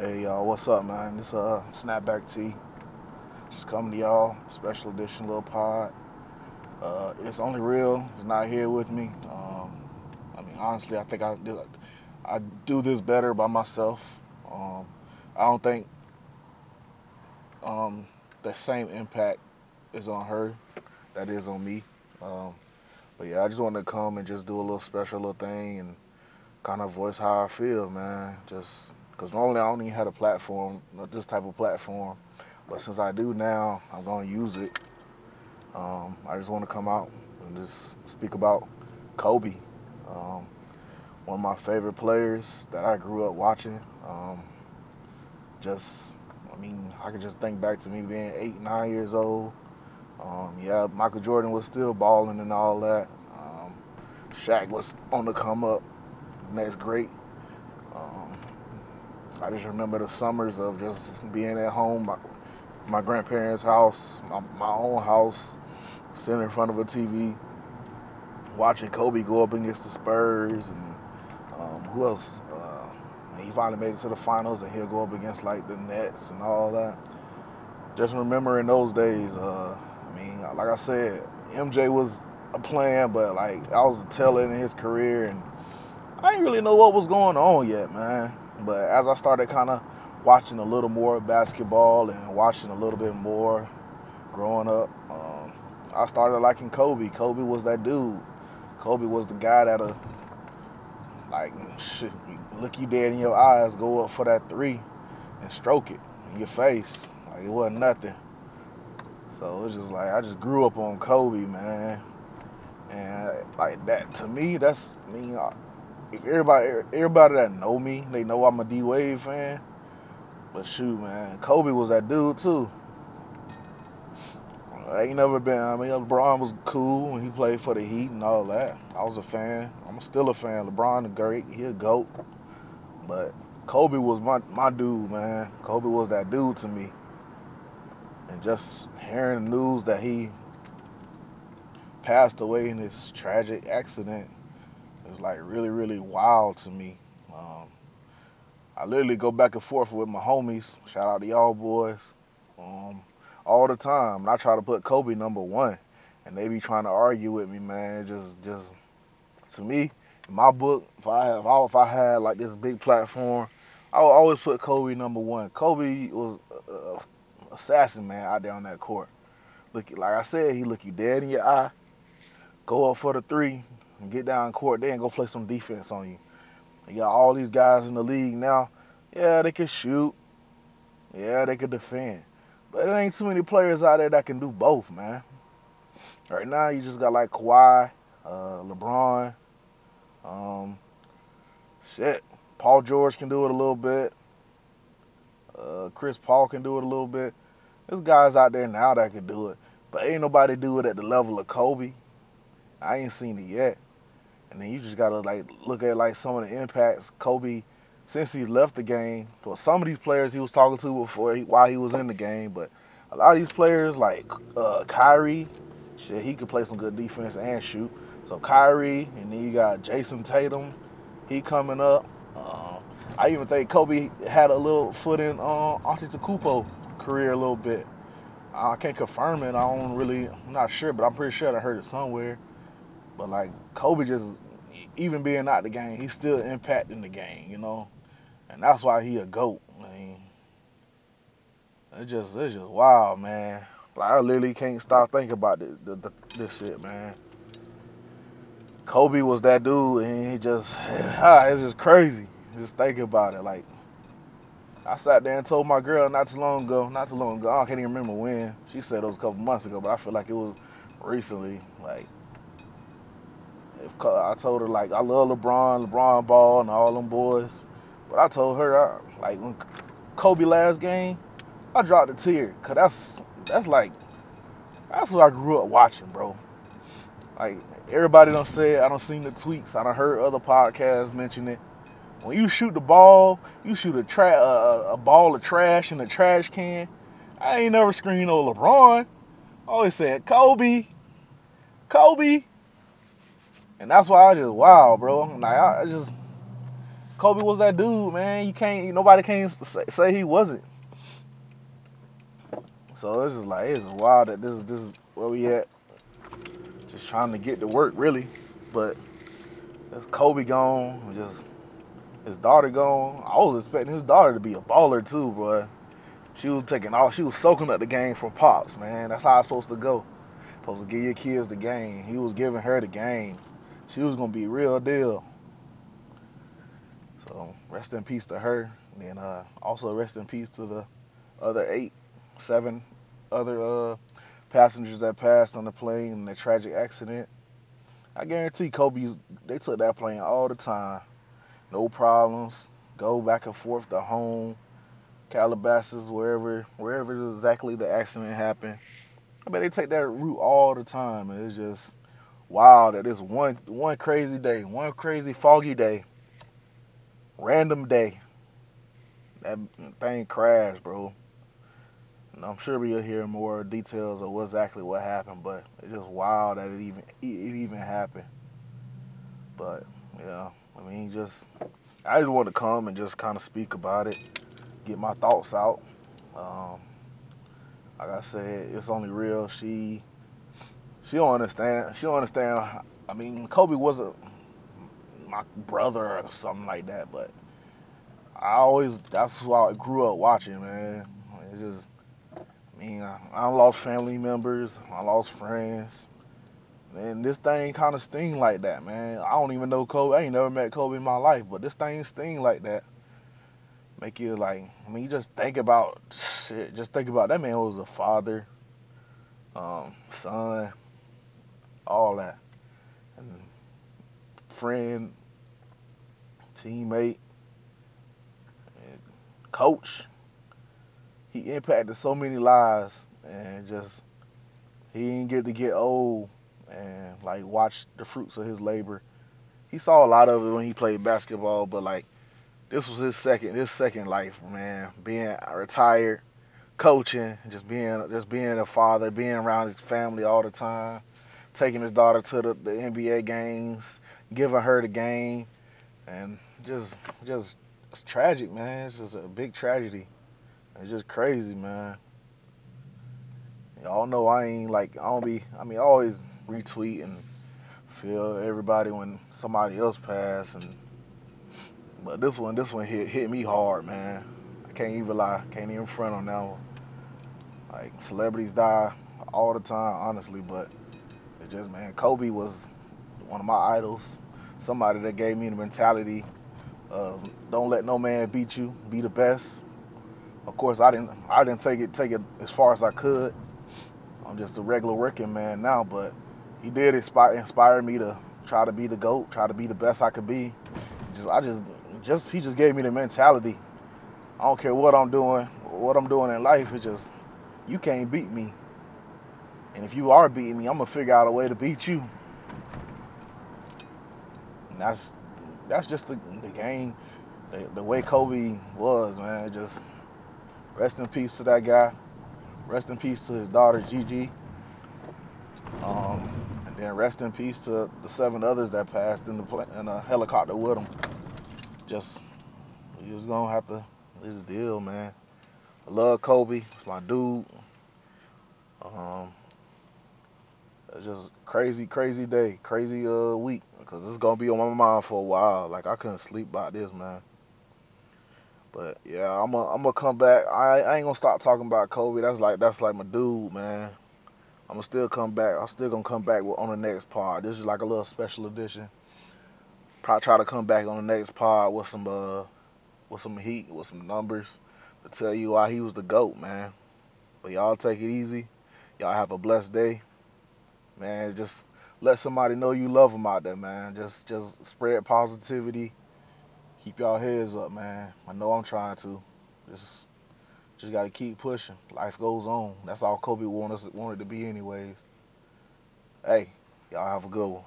Hey y'all, what's up, man? This uh Snapback T. Just coming to y'all, special edition little pod. Uh, it's only real. It's not here with me. Um, I mean, honestly, I think I do. I do this better by myself. Um, I don't think um, the same impact is on her that is on me. Um, but yeah, I just wanted to come and just do a little special little thing and kind of voice how I feel, man. Just because normally I don't even have a platform, not this type of platform. But since I do now, I'm going to use it. Um, I just want to come out and just speak about Kobe, um, one of my favorite players that I grew up watching. Um, just, I mean, I can just think back to me being eight, nine years old. Um, yeah, Michael Jordan was still balling and all that. Um, Shaq was on the come up, next great. Um, I just remember the summers of just being at home, my, my grandparents' house, my, my own house, sitting in front of a TV, watching Kobe go up against the Spurs and um, who else? Uh, he finally made it to the finals, and he'll go up against like the Nets and all that. Just remembering those days. Uh, I mean, like I said, MJ was a plan, but like I was end in his career, and I didn't really know what was going on yet, man. But as I started kind of watching a little more basketball and watching a little bit more growing up, um, I started liking Kobe. Kobe was that dude. Kobe was the guy that'll like look you dead in your eyes, go up for that three, and stroke it in your face. Like it wasn't nothing. So it's just like I just grew up on Kobe, man, and like that to me, that's I mean, everybody everybody that know me, they know I'm a D Wade fan. But shoot, man, Kobe was that dude too. I ain't never been. I mean, LeBron was cool when he played for the Heat and all that. I was a fan. I'm still a fan. LeBron the great. He a goat. But Kobe was my my dude, man. Kobe was that dude to me. And just hearing the news that he passed away in this tragic accident is like really, really wild to me. Um, I literally go back and forth with my homies. Shout out to y'all boys. Um, all the time. And I try to put Kobe number one. And they be trying to argue with me, man. Just just to me, in my book, if I have if I had like this big platform, I would always put Kobe number one. Kobe was a, assassin man out there on that court. Look, like I said, he look you dead in your eye, go up for the three, and get down court, then go play some defense on you. You got all these guys in the league now. Yeah, they can shoot. Yeah, they can defend. But there ain't too many players out there that can do both, man. Right now, you just got like Kawhi, uh, LeBron, um, shit. Paul George can do it a little bit. Uh, Chris Paul can do it a little bit. There's guys out there now that can do it, but ain't nobody do it at the level of Kobe. I ain't seen it yet. And then you just gotta like look at like some of the impacts Kobe since he left the game. For some of these players he was talking to before he, while he was in the game, but a lot of these players like uh, Kyrie, shit, he could play some good defense and shoot. So Kyrie, and then you got Jayson Tatum, he coming up. Uh, I even think Kobe had a little foot in uh, Antetokounmpo career a little bit. I can't confirm it. I don't really, I'm not sure, but I'm pretty sure I heard it somewhere. But like Kobe just, even being out the game, he's still impacting the game, you know and that's why he a goat. I mean, it's just it's just wow, man. Like I literally can't stop thinking about this, this, this shit, man. Kobe was that dude, and he just ah, it's just crazy. Just thinking about it, like. I sat there and told my girl not too long ago, not too long ago, I can't even remember when. She said it was a couple months ago, but I feel like it was recently. Like, if I told her like I love LeBron, LeBron Ball, and all them boys, but I told her, I, like when Kobe last game, I dropped a tear, cause that's that's like that's what I grew up watching, bro. Like everybody don't say it, I don't seen the tweets, I don't heard other podcasts mention it. When you shoot the ball, you shoot a tra- a, a ball of trash in a trash can. I ain't never screamed no LeBron. I always said Kobe, Kobe, and that's why I just wow, bro. Like I just Kobe was that dude, man. You can't, nobody can say, say he wasn't. So it's just like it's wild that this is this is where we at. Just trying to get to work, really. But there's Kobe gone, just his daughter gone. I was expecting his daughter to be a baller too, boy. She was taking all, she was soaking up the game from pops, man. That's how it's supposed to go. Supposed to give your kids the game. He was giving her the game. She was gonna be real deal. So rest in peace to her. And then uh, also rest in peace to the other eight, seven other uh, passengers that passed on the plane in the tragic accident. I guarantee Kobe, they took that plane all the time. No problems. Go back and forth to home, Calabasas, wherever, wherever exactly the accident happened. I bet they take that route all the time. It's just wow that this one one crazy day, one crazy foggy day, random day. That thing crashed, bro. And I'm sure we'll hear more details of what exactly what happened, but it's just wild that it even it even happened. But yeah, I mean, just I just want to come and just kind of speak about it, get my thoughts out. Um, like I said, it's only real. She she don't understand. She don't understand. I mean, Kobe wasn't my brother or something like that, but I always that's who I grew up watching, man. It's just I mean, I, I lost family members, I lost friends. And this thing kind of sting like that, man. I don't even know Kobe. I ain't never met Kobe in my life, but this thing sting like that. Make you like, I mean, you just think about shit. Just think about that man was a father, um, son, all that, and friend, teammate, coach he impacted so many lives and just he didn't get to get old and like watch the fruits of his labor. He saw a lot of it when he played basketball, but like this was his second his second life, man. Being retired, coaching, just being just being a father, being around his family all the time, taking his daughter to the, the NBA games, giving her the game, and just just it's tragic, man. It's just a big tragedy. It's just crazy, man. Y'all know I ain't like I don't be. I mean, I always retweet and feel everybody when somebody else pass, and but this one, this one hit hit me hard, man. I can't even lie. Can't even front on that one. Like celebrities die all the time, honestly, but just man, Kobe was one of my idols. Somebody that gave me the mentality of don't let no man beat you, be the best of course, I didn't I didn't take it take it as far as I could. I'm just a regular working man now, but he did inspire inspire me to try to be the goat, try to be the best I could be. Just I just just he just gave me the mentality. I don't care what I'm doing, what I'm doing in life. It's just you can't beat me. And if you are beating me, I'm gonna figure out a way to beat you. And that's that's just the, the game, the, the way Kobe was, man. Just Rest in peace to that guy. Rest in peace to his daughter Gigi. Um, and then rest in peace to the seven others that passed in the in a helicopter with him. Just we just gonna have to just deal, man. I love Kobe. It's my dude. Um, just crazy, crazy day, crazy uh week because it's gonna be on my mind for a while. Like I couldn't sleep about this, man. But yeah, I'm gonna I'm come back. I, I ain't gonna stop talking about Kobe. That's like that's like my dude, man. I'm gonna still come back. I'm still gonna come back on the next pod. This is like a little special edition. Probably try to come back on the next pod with some uh with some heat, with some numbers to tell you why he was the GOAT, man. But y'all take it easy. Y'all have a blessed day. Man, just let somebody know you love them out there, man. Just just spread positivity keep y'all heads up, man. I know I'm trying to. Just just gotta keep pushing. Life goes on. That's all Kobe wanted us wanted to be anyways. Hey, y'all have a good one.